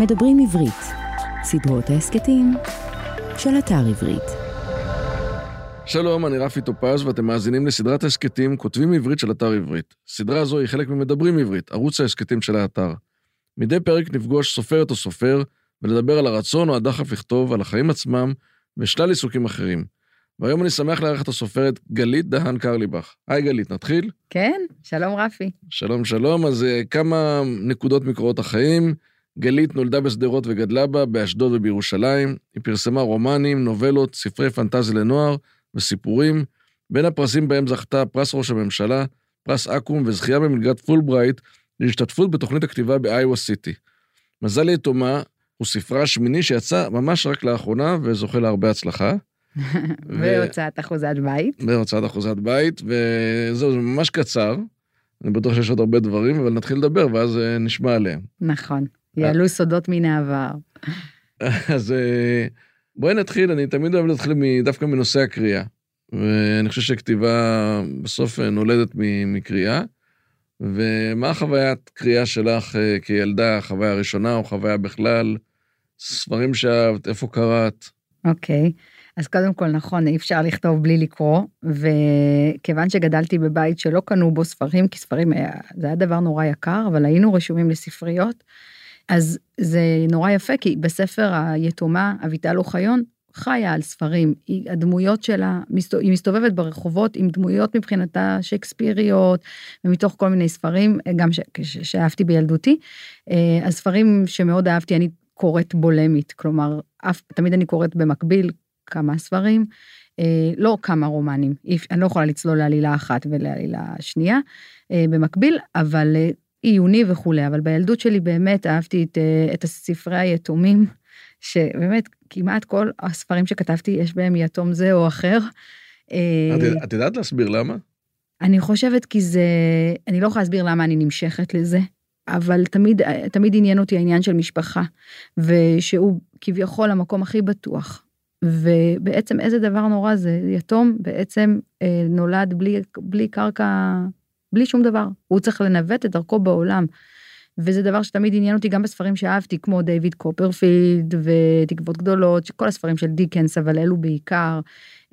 מדברים עברית, סדרות ההסכתים של אתר עברית. שלום, אני רפי טופז, ואתם מאזינים לסדרת ההסכתים כותבים עברית של אתר עברית. סדרה זו היא חלק ממדברים עברית, ערוץ ההסכתים של האתר. מדי פרק נפגוש סופרת או סופר, ולדבר על הרצון או הדחף לכתוב, על החיים עצמם, ושלל עיסוקים אחרים. והיום אני שמח לארח את הסופרת גלית דהן קרליבך. היי גלית, נתחיל? כן, שלום רפי. שלום, שלום. אז uh, כמה נקודות מקורות החיים. גלית נולדה בשדרות וגדלה בה, באשדוד ובירושלים. היא פרסמה רומנים, נובלות, ספרי פנטזיה לנוער וסיפורים. בין הפרסים בהם זכתה פרס ראש הממשלה, פרס אקו"ם וזכייה במלגת פולברייט להשתתפות בתוכנית הכתיבה באיווה סיטי. מזל ליתומה הוא ספרה השמיני שיצא ממש רק לאחרונה וזוכה להרבה הצלחה. והוצאת אחוזת בית. והוצאת אחוזת בית, וזהו, זה ממש קצר. אני בטוח שיש עוד הרבה דברים, אבל נתחיל לדבר ואז אה, נשמע עליהם. נכון, יעלו סודות מן העבר. אז אה, בואי נתחיל, אני תמיד אוהב להתחיל דווקא מנושא הקריאה. ואני חושב שכתיבה בסוף אה, נולדת מקריאה. ומה החוויית קריאה שלך כילדה, חוויה ראשונה או חוויה בכלל? ספרים שאהבת, איפה קראת? אוקיי. Okay. אז קודם כל נכון אי אפשר לכתוב בלי לקרוא וכיוון שגדלתי בבית שלא קנו בו ספרים כי ספרים היה, זה היה דבר נורא יקר אבל היינו רשומים לספריות. אז זה נורא יפה כי בספר היתומה אביטל אוחיון חיה על ספרים. היא הדמויות שלה היא מסתובבת ברחובות עם דמויות מבחינתה שייקספיריות ומתוך כל מיני ספרים גם שאהבתי בילדותי. אה, הספרים שמאוד אהבתי אני קוראת בולמית. כלומר אף תמיד אני קוראת במקביל כמה ספרים, אה, לא כמה רומנים, אני לא יכולה לצלול לעלילה אחת ולעלילה שנייה אה, במקביל, אבל אה, עיוני וכולי, אבל בילדות שלי באמת אהבתי את, את הספרי היתומים, שבאמת כמעט כל הספרים שכתבתי יש בהם יתום זה או אחר. את, את יודעת להסביר למה? אני חושבת כי זה, אני לא יכולה להסביר למה אני נמשכת לזה. אבל תמיד תמיד עניין אותי העניין של משפחה ושהוא כביכול המקום הכי בטוח ובעצם איזה דבר נורא זה יתום בעצם אה, נולד בלי בלי קרקע בלי שום דבר הוא צריך לנווט את דרכו בעולם. וזה דבר שתמיד עניין אותי גם בספרים שאהבתי כמו דיוויד קופרפילד ותקוות גדולות כל הספרים של דיקנס אבל אלו בעיקר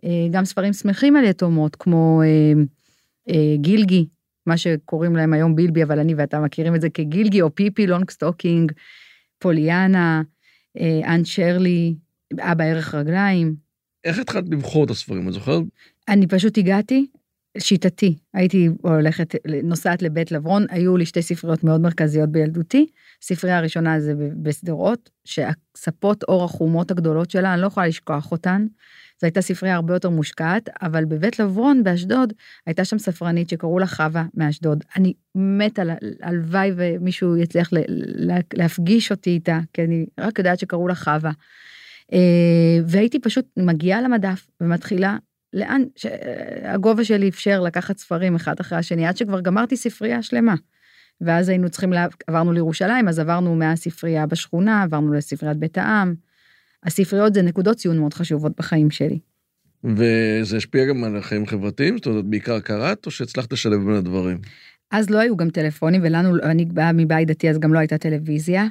אה, גם ספרים שמחים על יתומות כמו אה, אה, גילגי מה שקוראים להם היום בילבי אבל אני ואתה מכירים את זה כגילגי או פיפי לונג סטוקינג פוליאנה אה, אן שירלי אבא ארך רגליים. איך התחלת לבחור את הספרים, את זוכרת? אני פשוט הגעתי, שיטתי, הייתי הולכת, נוסעת לבית לברון, היו לי שתי ספריות מאוד מרכזיות בילדותי. ספרייה הראשונה זה בשדרות, שהספות עור החומות הגדולות שלה, אני לא יכולה לשכוח אותן. זו הייתה ספרייה הרבה יותר מושקעת, אבל בבית לברון באשדוד הייתה שם ספרנית שקראו לה חווה מאשדוד. אני מתה, הלוואי ומישהו יצליח להפגיש אותי איתה, כי אני רק יודעת שקראו לה חווה. אה, והייתי פשוט מגיעה למדף ומתחילה לאן שהגובה שלי אפשר לקחת ספרים אחד אחרי השני עד שכבר גמרתי ספרייה שלמה. ואז היינו צריכים, לה... עברנו לירושלים אז עברנו מהספרייה בשכונה עברנו לספריית בית העם. הספריות זה נקודות ציון מאוד חשובות בחיים שלי. וזה השפיע גם על החיים חברתיים? זאת אומרת, בעיקר קראת או שהצלחת לשלב בין הדברים? אז לא היו גם טלפונים ולנו, אני באה מבית דתי אז גם לא הייתה טלוויזיה.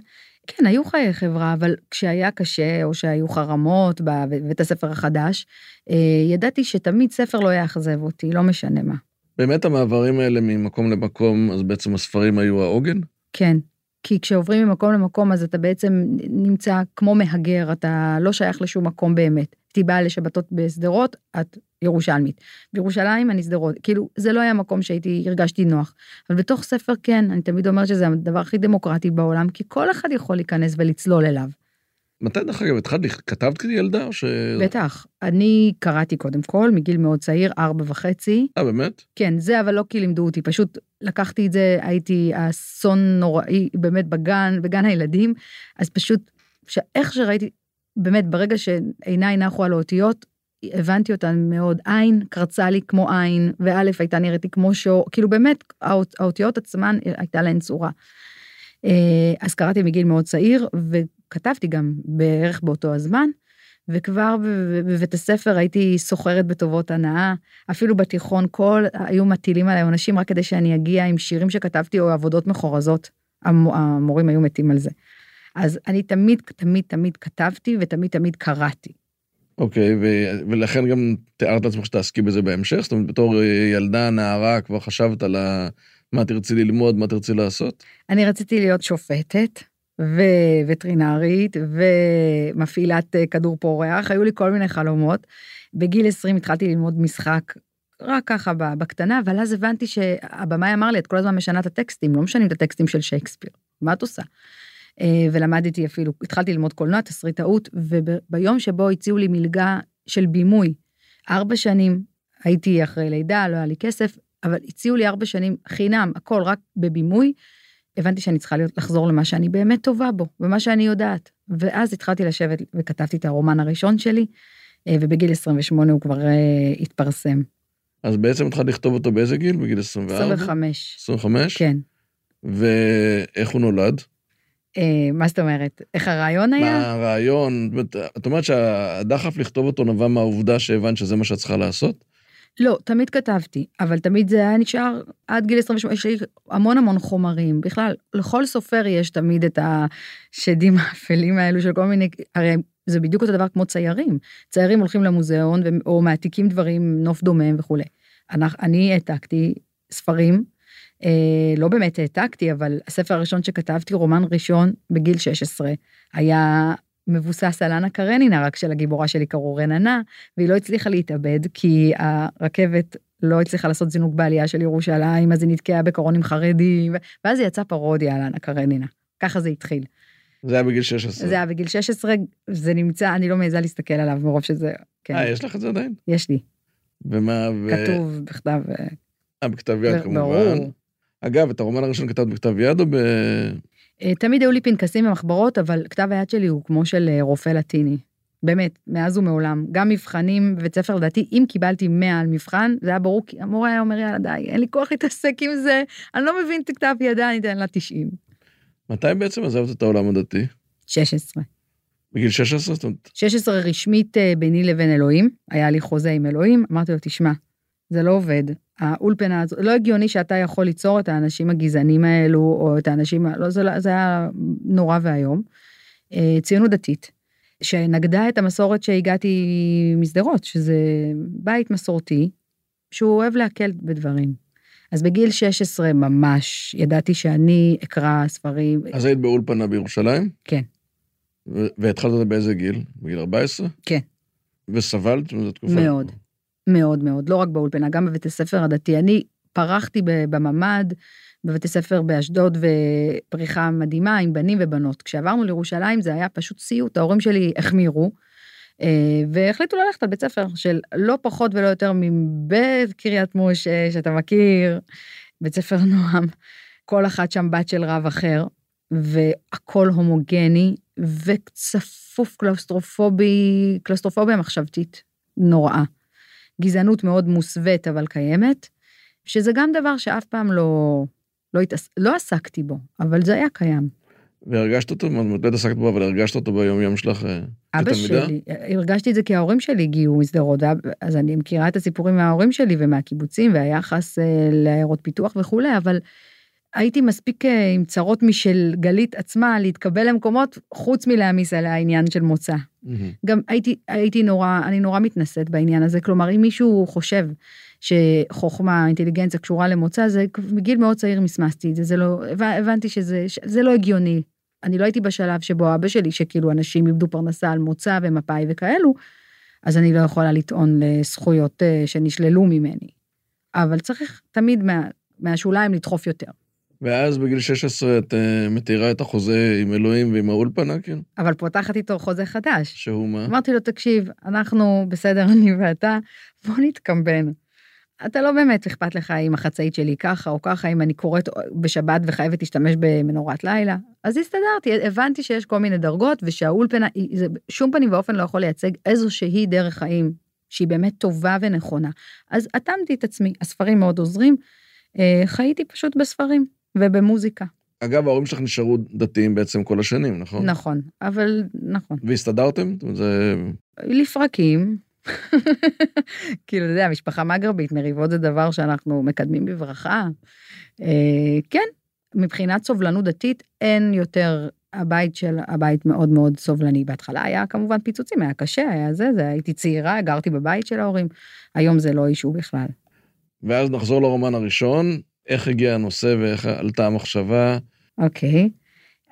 כן, היו חיי חברה, אבל כשהיה קשה, או שהיו חרמות בבית הספר החדש, אה, ידעתי שתמיד ספר לא יאכזב אותי, לא משנה מה. באמת המעברים האלה ממקום למקום, אז בעצם הספרים היו העוגן? כן, כי כשעוברים ממקום למקום אז אתה בעצם נמצא כמו מהגר, אתה לא שייך לשום מקום באמת. הייתי באה לשבתות בשדרות, את ירושלמית. בירושלים אני שדרות, כאילו זה לא היה מקום שהייתי, הרגשתי נוח. אבל בתוך ספר כן, אני תמיד אומרת שזה הדבר הכי דמוקרטי בעולם, כי כל אחד יכול להיכנס ולצלול אליו. מתי דרך אגב התחלת, כתבת כילדה או ש... בטח, אני קראתי קודם כל מגיל מאוד צעיר, ארבע וחצי. אה באמת? כן, זה אבל לא כי לימדו אותי, פשוט לקחתי את זה, הייתי אסון נוראי באמת בגן, בגן הילדים, אז פשוט, איך שראיתי, באמת ברגע שעיניי נחו על האותיות, הבנתי אותן מאוד, עין קרצה לי כמו עין, וא' הייתה נראית לי כמו שור, כאילו באמת האות, האותיות עצמן הייתה להן צורה. אה, אז קראתי מגיל מאוד צעיר, וכתבתי גם בערך באותו הזמן, וכבר בבית הספר הייתי סוחרת בטובות הנאה, אפילו בתיכון כל היו מטילים עליי עונשים רק כדי שאני אגיע עם שירים שכתבתי או עבודות מחורזות, המורים היו מתים על זה. אז אני תמיד, תמיד, תמיד כתבתי ותמיד, תמיד קראתי. אוקיי, ו- ולכן גם תיארת לעצמך שתעסקי בזה בהמשך? זאת אומרת, בתור אה, ילדה, נערה, כבר חשבת על ה... מה תרצי ללמוד, מה תרצי לעשות? אני רציתי להיות שופטת, ווטרינרית, ומפעילת אה, כדור פורח, היו לי כל מיני חלומות. בגיל 20 התחלתי ללמוד משחק, רק ככה בקטנה, אבל אז הבנתי שהבמאי אמר לי, את כל הזמן משנה את הטקסטים, לא משנים את הטקסטים של שייקספיר, מה את עושה? אה, ולמדתי אפילו, התחלתי ללמוד קולנוע, תסריטאות, וביום שבו הציעו לי מלגה של בימוי, ארבע שנים, הייתי אחרי לידה, לא היה לי כסף, אבל הציעו לי ארבע שנים חינם, הכל רק בבימוי, הבנתי שאני צריכה להיות, לחזור למה שאני באמת טובה בו, ומה שאני יודעת. ואז התחלתי לשבת וכתבתי את הרומן הראשון שלי, אה, ובגיל 28 הוא כבר אה, התפרסם. אז בעצם התחלת לכתוב אותו באיזה גיל? בגיל 24? 25. 25? כן. ואיך הוא נולד? אה, מה זאת אומרת? איך הרעיון היה? מה הרעיון? את אומרת שהדחף לכתוב אותו נבע מהעובדה שהבנת שזה מה שאת צריכה לעשות? לא, תמיד כתבתי, אבל תמיד זה היה נשאר עד גיל 28, יש לי המון המון חומרים. בכלל, לכל סופר יש תמיד את השדים האפלים האלו של כל מיני, הרי זה בדיוק אותו דבר כמו ציירים. ציירים הולכים למוזיאון או מעתיקים דברים, נוף דומם וכולי. אני העתקתי ספרים, אה, לא באמת העתקתי, אבל הספר הראשון שכתבתי, רומן ראשון, בגיל 16, היה מבוסס על אנה קרנינה, רק שלגיבורה שלי קראו רננה, והיא לא הצליחה להתאבד, כי הרכבת לא הצליחה לעשות זינוק בעלייה של ירושלים, אז היא נתקעה בקורונים חרדים, ואז היא יצאה פרודיה על אנה קרנינה. ככה זה התחיל. זה היה בגיל 16. זה היה בגיל 16, זה נמצא, אני לא מעיזה להסתכל עליו מרוב שזה, כן. אה, יש לך את זה עדיין? יש לי. ומה, ו... כתוב בכתב... אה, בכתב יד כמובן. ברור. אגב, את הרומן הראשון כתבת בכתב יד או ב... אה, תמיד היו לי פנקסים ומחברות, אבל כתב היד שלי הוא כמו של אה, רופא לטיני. באמת, מאז ומעולם. גם מבחנים בבית ספר, לדעתי, אם קיבלתי 100 על מבחן, זה היה ברור, כי המורה היה אומר, יאללה, די, אין לי כוח להתעסק עם זה, אני לא מבין את כתב ידה, אני אתן לה 90. מתי בעצם עזבת את העולם הדתי? 16. בגיל 16? 16 רשמית אה, ביני לבין אלוהים, היה לי חוזה עם אלוהים, אמרתי לו, תשמע, זה לא עובד, האולפנה הזאת, לא הגיוני שאתה יכול ליצור את האנשים הגזענים האלו, או את האנשים, לא, זה, לא, זה היה נורא ואיום. אה, ציונות דתית, שנגדה את המסורת שהגעתי משדרות, שזה בית מסורתי, שהוא אוהב להקל בדברים. אז בגיל 16 ממש ידעתי שאני אקרא ספרים. אז היית באולפנה בירושלים? כן. והתחלת באיזה גיל? בגיל 14? כן. וסבלת מזה תקופה? מאוד. מאוד מאוד, לא רק באולפנה, גם בבית הספר הדתי. אני פרחתי בממ"ד, בבתי ספר באשדוד, ופריחה מדהימה עם בנים ובנות. כשעברנו לירושלים זה היה פשוט סיוט, ההורים שלי החמירו, אה, והחליטו ללכת על בית ספר של לא פחות ולא יותר מבית קריית משה, שאתה מכיר, בית ספר נועם, כל אחת שם בת של רב אחר, והכל הומוגני וצפוף קלוסטרופובי, קלוסטרופוביה מחשבתית נוראה. גזענות מאוד מוסווית אבל קיימת, שזה גם דבר שאף פעם לא, לא, התעס... לא עסקתי בו, אבל זה היה קיים. והרגשת אותו? מתי עסקת בו, אבל הרגשת אותו ביום יום שלך אה, אבא כתלמידה? שלי, הרגשתי את זה כי ההורים שלי הגיעו משדרות, אז אני מכירה את הסיפורים מההורים שלי ומהקיבוצים והיחס אה, לעיירות פיתוח וכולי, אבל הייתי מספיק אה, עם צרות משל גלית עצמה להתקבל למקומות חוץ מלהעמיס על העניין של מוצא. Mm-hmm. גם הייתי, הייתי נורא, אני נורא מתנשאת בעניין הזה, כלומר אם מישהו חושב שחוכמה, אינטליגנציה קשורה למוצא, זה מגיל מאוד צעיר מסמסתי את זה, זה לא, הבנתי שזה זה לא הגיוני. אני לא הייתי בשלב שבו אבא שלי, שכאילו אנשים איבדו פרנסה על מוצא ומפאי וכאלו, אז אני לא יכולה לטעון לזכויות אה, שנשללו ממני. אבל צריך תמיד מה, מהשוליים לדחוף יותר. ואז בגיל 16 את uh, מתירה את החוזה עם אלוהים ועם האולפנה, כן? אבל פותחת איתו חוזה חדש. שהוא מה? אמרתי לו, תקשיב, אנחנו בסדר, אני ואתה, בוא נתקמבן. אתה לא באמת אכפת לך אם החצאית שלי ככה או ככה, אם אני קוראת בשבת וחייבת להשתמש במנורת לילה. אז הסתדרתי, הבנתי שיש כל מיני דרגות, ושהאולפנה, זה שום פנים ואופן לא יכול לייצג איזושהי דרך חיים שהיא באמת טובה ונכונה. אז אטמתי את עצמי, הספרים מאוד עוזרים, אה, חייתי פשוט בספרים. ובמוזיקה. אגב, ההורים שלך נשארו דתיים בעצם כל השנים, נכון? נכון, אבל נכון. והסתדרתם? זה... לפרקים. כאילו, אתה יודע, משפחה מגרבית, מריבות זה דבר שאנחנו מקדמים בברכה. אה, כן, מבחינת סובלנות דתית, אין יותר הבית של, הבית מאוד מאוד סובלני. בהתחלה היה כמובן פיצוצים, היה קשה, היה זה, זה, הייתי צעירה, גרתי בבית של ההורים, היום זה לא אישו בכלל. ואז נחזור לרומן הראשון, איך הגיע הנושא ואיך עלתה המחשבה. אוקיי.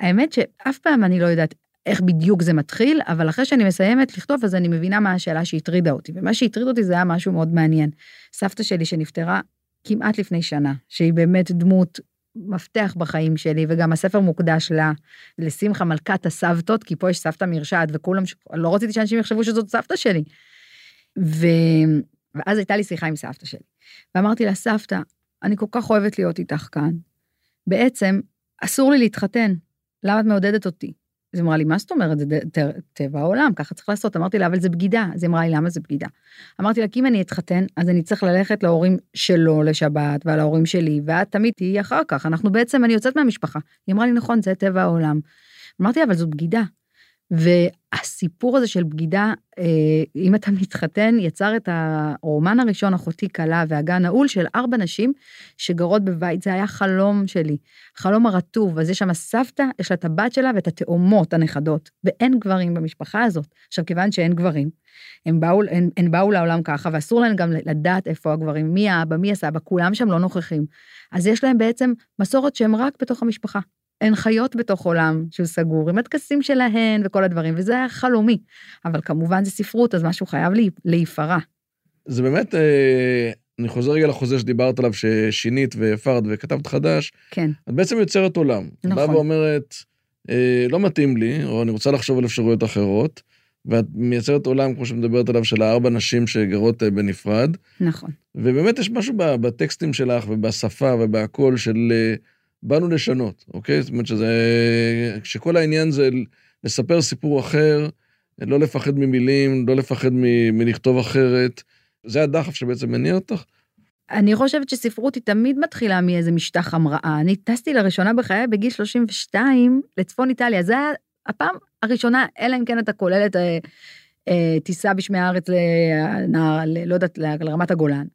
האמת שאף פעם אני לא יודעת איך בדיוק זה מתחיל, אבל אחרי שאני מסיימת לכתוב, אז אני מבינה מה השאלה שהטרידה אותי. ומה שהטריד אותי זה היה משהו מאוד מעניין. סבתא שלי שנפטרה כמעט לפני שנה, שהיא באמת דמות מפתח בחיים שלי, וגם הספר מוקדש לה, לשמחה מלכת הסבתות, כי פה יש סבתא מרשעת, וכולם, לא רציתי שאנשים יחשבו שזאת סבתא שלי. ו... ואז הייתה לי שיחה עם סבתא שלי, ואמרתי לה, סבתא, אני כל כך אוהבת להיות איתך כאן. בעצם, אסור לי להתחתן, למה את מעודדת אותי? אז אמרה לי, מה זאת אומרת, זה טבע העולם, ככה צריך לעשות. אמרתי לה, אבל זה בגידה. אז היא אמרה לי, למה זה בגידה? אמרתי לה, כי אם אני אתחתן, אז אני צריך ללכת להורים שלו לשבת, ועל ההורים שלי, ואת תמיד תהיי אחר כך. אנחנו בעצם, אני יוצאת מהמשפחה. היא אמרה לי, נכון, זה טבע העולם. אמרתי לה, אבל זו בגידה. והסיפור הזה של בגידה, אה, אם אתה מתחתן, יצר את הרומן הראשון, אחותי כלה והגן נעול, של ארבע נשים שגרות בבית, זה היה חלום שלי, חלום הרטוב, אז יש שם סבתא, יש לה את הבת שלה ואת התאומות הנכדות, ואין גברים במשפחה הזאת. עכשיו, כיוון שאין גברים, הם באו, הם, הם באו לעולם ככה, ואסור להם גם לדעת איפה הגברים, מי האבא, מי הסבא, כולם שם לא נוכחים. אז יש להם בעצם מסורת שהם רק בתוך המשפחה. הן חיות בתוך עולם שהוא סגור, עם הטקסים שלהן וכל הדברים, וזה היה חלומי. אבל כמובן זה ספרות, אז משהו חייב להיפרע. זה באמת, אה, אני חוזר רגע לחוזה שדיברת עליו, ששינית והפרת וכתבת חדש. כן. את בעצם יוצרת עולם. נכון. באה ואומרת, אה, לא מתאים לי, או אני רוצה לחשוב על אפשרויות אחרות, ואת מייצרת עולם, כמו שמדברת עליו, של הארבע נשים שגרות אה, בנפרד. נכון. ובאמת יש משהו בטקסטים שלך ובשפה ובהקול של... באנו לשנות, אוקיי? זאת אומרת שזה... שכל העניין זה לספר סיפור אחר, לא לפחד ממילים, לא לפחד מ... מלכתוב אחרת. זה הדחף שבעצם מניע אותך? אני חושבת שספרות היא תמיד מתחילה מאיזה משטח המראה. אני טסתי לראשונה בחיי בגיל 32 לצפון איטליה. זה היה הפעם הראשונה, אלא אם כן אתה כולל את אה, אה, טיסה בשמי הארץ לנהר, לא יודעת, לרמת הגולן.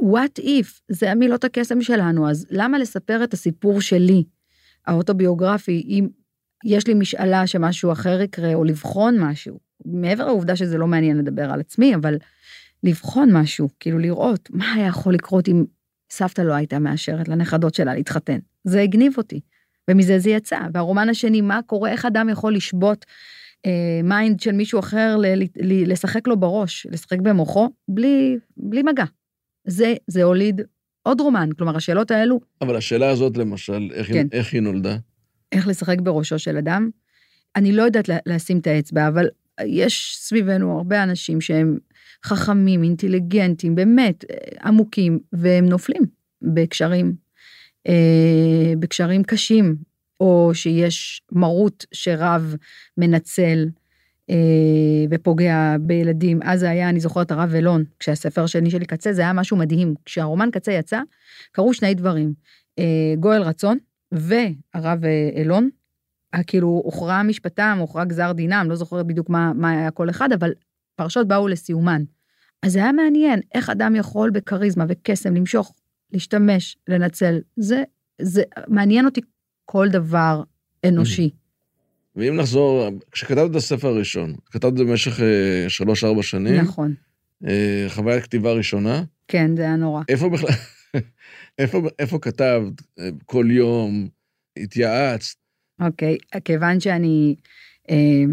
What if, זה המילות הקסם שלנו, אז למה לספר את הסיפור שלי, האוטוביוגרפי, אם יש לי משאלה שמשהו אחר יקרה, או לבחון משהו, מעבר לעובדה שזה לא מעניין לדבר על עצמי, אבל לבחון משהו, כאילו לראות מה היה יכול לקרות אם סבתא לא הייתה מאשרת לנכדות שלה להתחתן. זה הגניב אותי, ומזה זה יצא. והרומן השני, מה קורה, איך אדם יכול לשבות אה, mind של מישהו אחר, ל- ל- לשחק לו בראש, לשחק במוחו, בלי, בלי מגע. זה, זה הוליד עוד רומן, כלומר, השאלות האלו... אבל השאלה הזאת, למשל, איך, כן. היא, איך היא נולדה? איך לשחק בראשו של אדם? אני לא יודעת לשים את האצבע, אבל יש סביבנו הרבה אנשים שהם חכמים, אינטליגנטים, באמת עמוקים, והם נופלים בקשרים, אה, בקשרים קשים, או שיש מרות שרב מנצל, אה, ופוגע בילדים. אז זה היה, אני זוכרת, הרב אלון, כשהספר שני שלי קצה, זה היה משהו מדהים. כשהרומן קצה יצא, קרו שני דברים. אה, גואל רצון והרב אה, אלון, כאילו הוכרע משפטם, הוכרע גזר דינם, לא זוכרת בדיוק מה, מה היה כל אחד, אבל פרשות באו לסיומן. אז זה היה מעניין, איך אדם יכול בכריזמה וקסם למשוך, להשתמש, לנצל. זה, זה מעניין אותי כל דבר אנושי. ואם נחזור, כשכתבת את הספר הראשון, כתבת את זה במשך אה, שלוש-ארבע שנים. נכון. אה, חוויית כתיבה ראשונה. כן, זה היה נורא. איפה בכלל, איפה, איפה כתבת? אה, כל יום? התייעצת? אוקיי, כיוון שאני אה,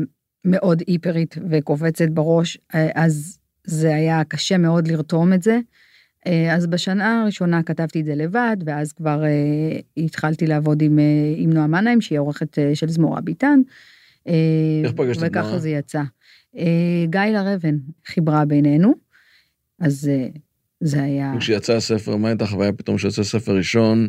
מאוד היפרית וקופצת בראש, אה, אז זה היה קשה מאוד לרתום את זה. אה, אז בשנה הראשונה כתבתי את זה לבד, ואז כבר uh, התחלתי לעבוד עם, uh, עם נועה מנהיים, שהיא עורכת של זמורה ביטן. איך פגשת את נועה? וככה זה יצא. גיא לרבן חיברה בינינו, אז זה היה... כשיצא הספר, מה הייתה החוויה פתאום כשיצא ספר ראשון?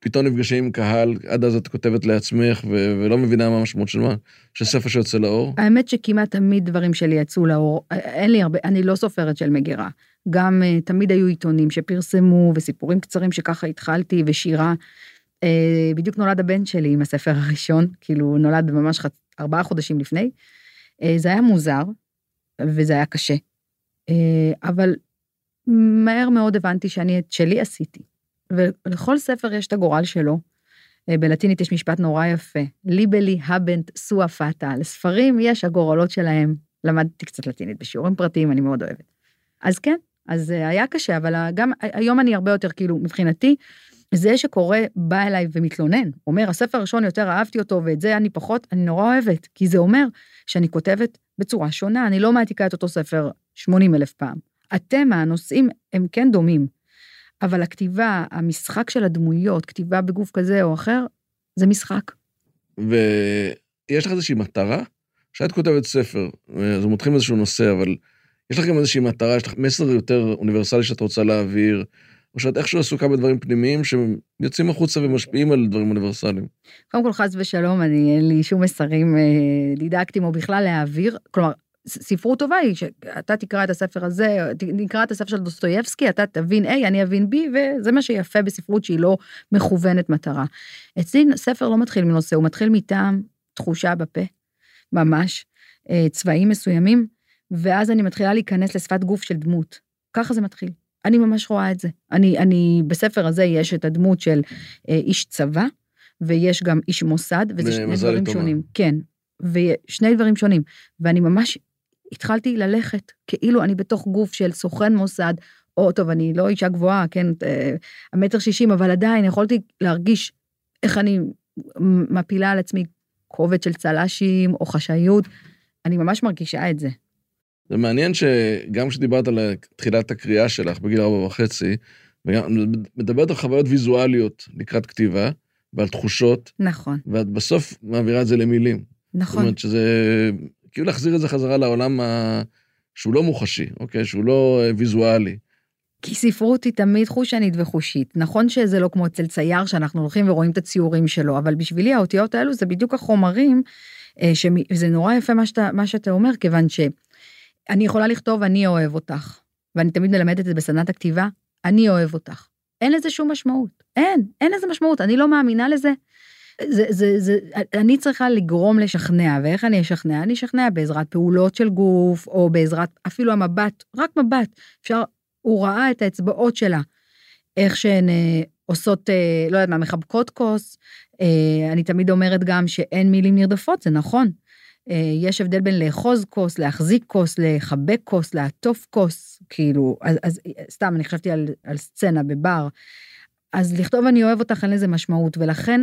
פתאום נפגשים עם קהל, עד אז את כותבת לעצמך ו- ולא מבינה מה המשמעות של מה, של ספר שיוצא לאור? האמת שכמעט תמיד דברים שלי יצאו לאור, אין לי הרבה, אני לא סופרת של מגירה. גם uh, תמיד היו עיתונים שפרסמו וסיפורים קצרים שככה התחלתי ושירה. Uh, בדיוק נולד הבן שלי עם הספר הראשון, כאילו נולד ממש. ארבעה חודשים לפני. Uh, זה היה מוזר וזה היה קשה, אבל מהר מאוד הבנתי שאני את שלי עשיתי. ולכל ספר יש את הגורל שלו, אה, בלטינית יש משפט נורא יפה, ליבלי הבנט סואה פאטה, לספרים יש הגורלות שלהם. למדתי קצת לטינית בשיעורים פרטיים, אני מאוד אוהבת. אז כן, אז אה, היה קשה, אבל גם היום אני הרבה יותר, כאילו, מבחינתי, זה שקורא בא אליי ומתלונן, אומר, הספר הראשון יותר אהבתי אותו ואת זה אני פחות, אני נורא אוהבת, כי זה אומר שאני כותבת בצורה שונה, אני לא מעתיקה את אותו ספר 80 אלף פעם. התמה, הנושאים, הם כן דומים, אבל הכתיבה, המשחק של הדמויות, כתיבה בגוף כזה או אחר, זה משחק. ויש לך איזושהי מטרה? כשאת כותבת ספר, אז הוא מתחיל איזשהו נושא, אבל יש לך גם איזושהי מטרה, יש לך מסר יותר אוניברסלי שאת רוצה להעביר, או שאת איכשהו עסוקה בדברים פנימיים שיוצאים החוצה ומשפיעים על דברים אוניברסליים? קודם כל, חס ושלום, אני, אין לי שום מסרים אה, דידקטיים או בכלל להעביר. כלומר, ספרות טובה היא שאתה תקרא את הספר הזה, תקרא את הספר של דוסטויבסקי, אתה תבין A, אני אבין B, וזה מה שיפה בספרות שהיא לא מכוונת מטרה. אצלי ספר לא מתחיל מנושא, הוא מתחיל מטעם תחושה בפה, ממש, אה, צבעים מסוימים, ואז אני מתחילה להיכנס לשפת גוף של דמות. ככה זה מתחיל. אני ממש רואה את זה. אני, אני, בספר הזה יש את הדמות של אה, איש צבא, ויש גם איש מוסד, וזה שני דברים תומה. שונים. כן, ושני דברים שונים. ואני ממש התחלתי ללכת, כאילו אני בתוך גוף של סוכן מוסד, או טוב, אני לא אישה גבוהה, כן, אה, המטר שישים, אבל עדיין יכולתי להרגיש איך אני מפילה על עצמי כובד של צל"שים או חשאיות, אני ממש מרגישה את זה. זה מעניין שגם כשדיברת על תחילת הקריאה שלך בגיל ארבע וחצי, מדברת על חוויות ויזואליות לקראת כתיבה ועל תחושות. נכון. ואת בסוף מעבירה את זה למילים. נכון. זאת אומרת שזה כאילו להחזיר את זה חזרה לעולם ה... שהוא לא מוחשי, אוקיי? שהוא לא אה, ויזואלי. כי ספרות היא תמיד חושנית וחושית. נכון שזה לא כמו אצל צייר שאנחנו הולכים ורואים את הציורים שלו, אבל בשבילי האותיות האלו זה בדיוק החומרים, אה, שזה נורא יפה מה שאתה, מה שאתה אומר, כיוון שאני יכולה לכתוב אני אוהב אותך, ואני תמיד מלמדת את זה בסדנת הכתיבה, אני אוהב אותך. אין לזה שום משמעות. אין, אין לזה משמעות, אני לא מאמינה לזה. זה, זה, זה, אני צריכה לגרום לשכנע, ואיך אני אשכנע? אני אשכנע בעזרת פעולות של גוף, או בעזרת אפילו המבט, רק מבט. אפשר, הוא ראה את האצבעות שלה, איך שהן אה, עושות, אה, לא יודעת מה, מחבקות כוס. אה, אני תמיד אומרת גם שאין מילים נרדפות, זה נכון. אה, יש הבדל בין לאחוז כוס, להחזיק כוס, לחבק כוס, לעטוף כוס, כאילו, אז, אז סתם, אני חשבתי על, על סצנה בבר. אז לכתוב אני אוהב אותך אין לזה משמעות, ולכן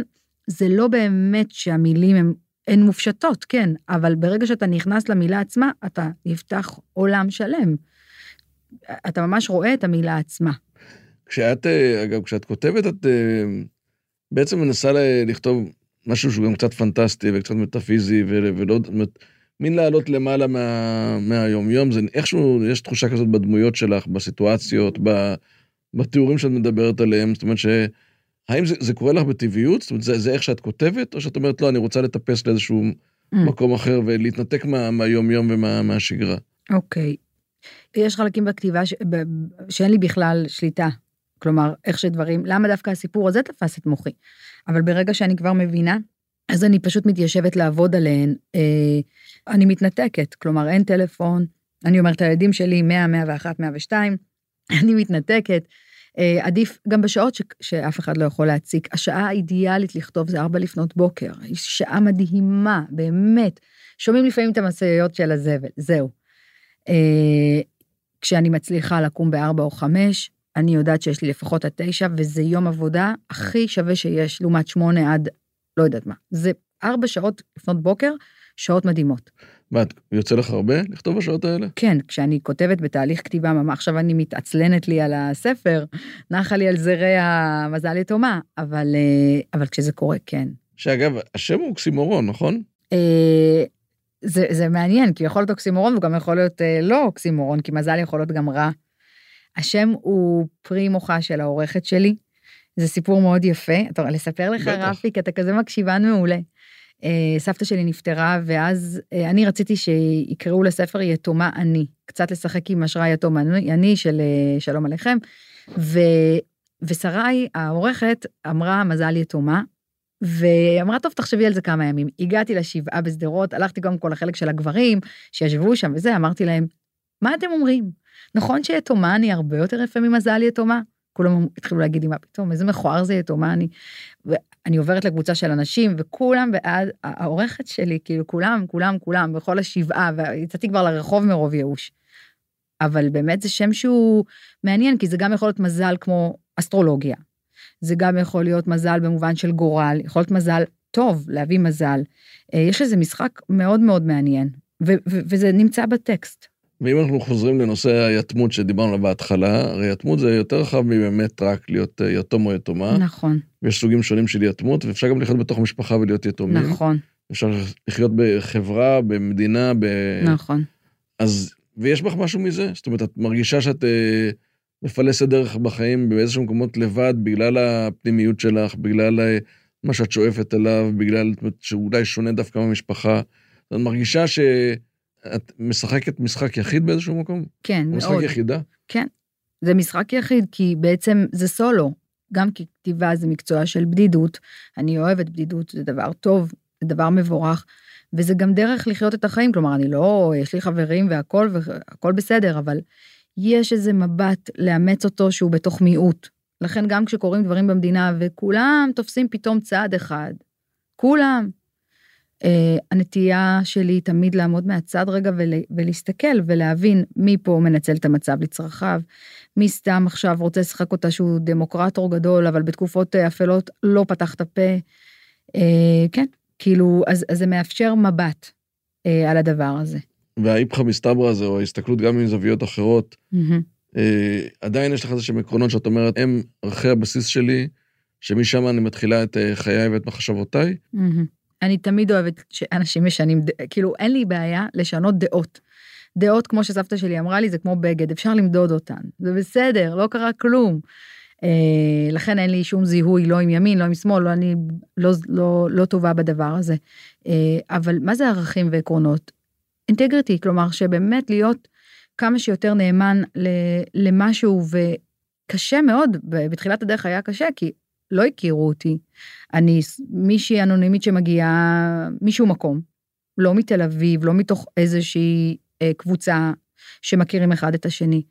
זה לא באמת שהמילים הן, הן מופשטות, כן, אבל ברגע שאתה נכנס למילה עצמה, אתה נפתח עולם שלם. אתה ממש רואה את המילה עצמה. כשאת, אה, אגב, כשאת כותבת, את אה, בעצם מנסה לכתוב משהו שהוא גם קצת פנטסטי וקצת מטאפיזי, ולא, מין לעלות למעלה מה, מהיום-יום, זה איכשהו, יש תחושה כזאת בדמויות שלך, בסיטואציות, בתיאורים שאת מדברת עליהם, זאת אומרת ש... האם זה, זה קורה לך בטבעיות? זאת אומרת, זה, זה איך שאת כותבת, או שאת אומרת, לא, אני רוצה לטפס לאיזשהו mm. מקום אחר ולהתנתק מה, מהיום-יום ומהשגרה? אוקיי. Okay. יש חלקים בכתיבה ש... ב... שאין לי בכלל שליטה. כלומר, איך שדברים, למה דווקא הסיפור הזה תפס את מוחי? אבל ברגע שאני כבר מבינה, אז אני פשוט מתיישבת לעבוד עליהן. אה, אני מתנתקת, כלומר, אין טלפון, אני אומרת, הילדים שלי 100, 101, 102, אני מתנתקת. אה, עדיף גם בשעות ש, שאף אחד לא יכול להציק. השעה האידיאלית לכתוב זה ארבע לפנות בוקר, היא שעה מדהימה, באמת. שומעים לפעמים את המשאיות של הזבל, זהו. אה, כשאני מצליחה לקום בארבע או חמש, אני יודעת שיש לי לפחות עד תשע, וזה יום עבודה הכי שווה שיש, לעומת שמונה עד לא יודעת מה. זה ארבע שעות לפנות בוקר, שעות מדהימות. מה, יוצא לך הרבה לכתוב בשעות האלה? כן, כשאני כותבת בתהליך כתיבה, ממש עכשיו אני מתעצלנת לי על הספר, נחה לי על זרי המזל יתומה, אבל, אה, אבל כשזה קורה, כן. שאגב, השם הוא אוקסימורון, נכון? אה, זה, זה מעניין, כי יכול להיות אוקסימורון וגם יכול להיות אה, לא אוקסימורון, כי מזל יכול להיות גם רע. השם הוא פרי מוחה של העורכת שלי. זה סיפור מאוד יפה. אתה רואה, לספר לך, רפי, כי אתה כזה מקשיבן מעולה. אה, סבתא שלי נפטרה, ואז אה, אני רציתי שיקראו לספר יתומה אני, קצת לשחק עם אשראי יתום אני של אה, שלום עליכם. ו, ושרי, העורכת, אמרה מזל יתומה, ואמרה, טוב, תחשבי על זה כמה ימים. הגעתי לשבעה בשדרות, הלכתי קודם כל לחלק של הגברים, שישבו שם וזה, אמרתי להם, מה אתם אומרים? נכון שיתומה אני הרבה יותר יפה ממזל יתומה? כולם התחילו להגיד לי, מה פתאום, איזה מכוער זה יתומה אני. ואני עוברת לקבוצה של אנשים, וכולם בעד, העורכת שלי, כאילו, כולם, כולם, כולם, בכל השבעה, ויצאתי כבר לרחוב מרוב ייאוש. אבל באמת זה שם שהוא מעניין, כי זה גם יכול להיות מזל כמו אסטרולוגיה. זה גם יכול להיות מזל במובן של גורל, יכול להיות מזל טוב, להביא מזל. אה, יש לזה משחק מאוד מאוד מעניין, וזה נמצא בטקסט. ואם אנחנו חוזרים לנושא היתמות שדיברנו עליו בהתחלה, הרי יתמות זה יותר רחב מבאמת רק להיות אה, יתום או יתומה. נכון. ויש סוגים שונים של יתמות, ואפשר גם לחיות בתוך משפחה ולהיות יתומים. נכון. אפשר לחיות בחברה, במדינה, ב... נכון. אז, ויש בך משהו מזה? זאת אומרת, את מרגישה שאת אה, מפלסת דרך בחיים באיזשהו מקומות לבד, בגלל הפנימיות שלך, בגלל אה, מה שאת שואפת אליו, בגלל שאולי שונה דווקא מהמשפחה. את מרגישה ש... את משחקת משחק יחיד באיזשהו מקום? כן, משחק מאוד. יחידה? כן. זה משחק יחיד, כי בעצם זה סולו. גם כי כתיבה זה מקצוע של בדידות. אני אוהבת בדידות, זה דבר טוב, זה דבר מבורך, וזה גם דרך לחיות את החיים. כלומר, אני לא, יש לי חברים והכול, והכול בסדר, אבל יש איזה מבט לאמץ אותו שהוא בתוך מיעוט. לכן גם כשקורים דברים במדינה וכולם תופסים פתאום צעד אחד, כולם, הנטייה שלי תמיד לעמוד מהצד רגע ול, ולהסתכל ולהבין מי פה מנצל את המצב לצרכיו, מי סתם עכשיו רוצה לשחק אותה שהוא דמוקרטור גדול, אבל בתקופות uh, אפלות לא פתח את הפה. Uh, כן, כאילו, אז, אז זה מאפשר מבט uh, על הדבר הזה. והאיפכא מסתברא הזה, או ההסתכלות גם עם זוויות אחרות, Mm-hmm. uh, עדיין יש לך איזה שהם עקרונות שאת אומרת, הם ערכי הבסיס שלי, שמשם אני מתחילה את uh, חיי ואת מחשבותיי. Mm-hmm. אני תמיד אוהבת שאנשים משנים, כאילו אין לי בעיה לשנות דעות. דעות, כמו שסבתא שלי אמרה לי, זה כמו בגד, אפשר למדוד אותן. זה בסדר, לא קרה כלום. אה, לכן אין לי שום זיהוי, לא עם ימין, לא עם שמאל, לא, אני לא, לא, לא טובה בדבר הזה. אה, אבל מה זה ערכים ועקרונות? אינטגריטי, כלומר שבאמת להיות כמה שיותר נאמן למשהו, וקשה מאוד, בתחילת הדרך היה קשה, כי לא הכירו אותי. אני מישהי אנונימית שמגיעה משום מקום, לא מתל אביב, לא מתוך איזושהי אה, קבוצה שמכירים אחד את השני,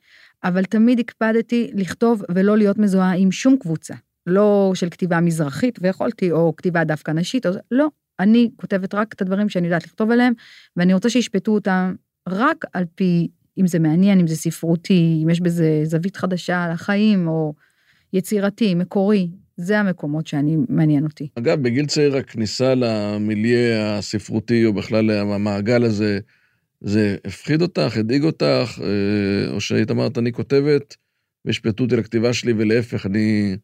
אבל תמיד הקפדתי לכתוב ולא להיות מזוהה עם שום קבוצה. לא של כתיבה מזרחית, ויכולתי, או כתיבה דווקא נשית, או... לא. אני כותבת רק את הדברים שאני יודעת לכתוב עליהם, ואני רוצה שישפטו אותם רק על פי, אם זה מעניין, אם זה ספרותי, אם יש בזה זווית חדשה על החיים, או יצירתי, מקורי, זה המקומות שאני, מעניין אותי. אגב, בגיל צעיר הכניסה למיליה הספרותי, או בכלל המעגל הזה, זה הפחיד אותך, הדאיג אותך, אה, או שהיית אמרת, אני כותבת, וישפטו אותי לכתיבה שלי, ולהפך, אני...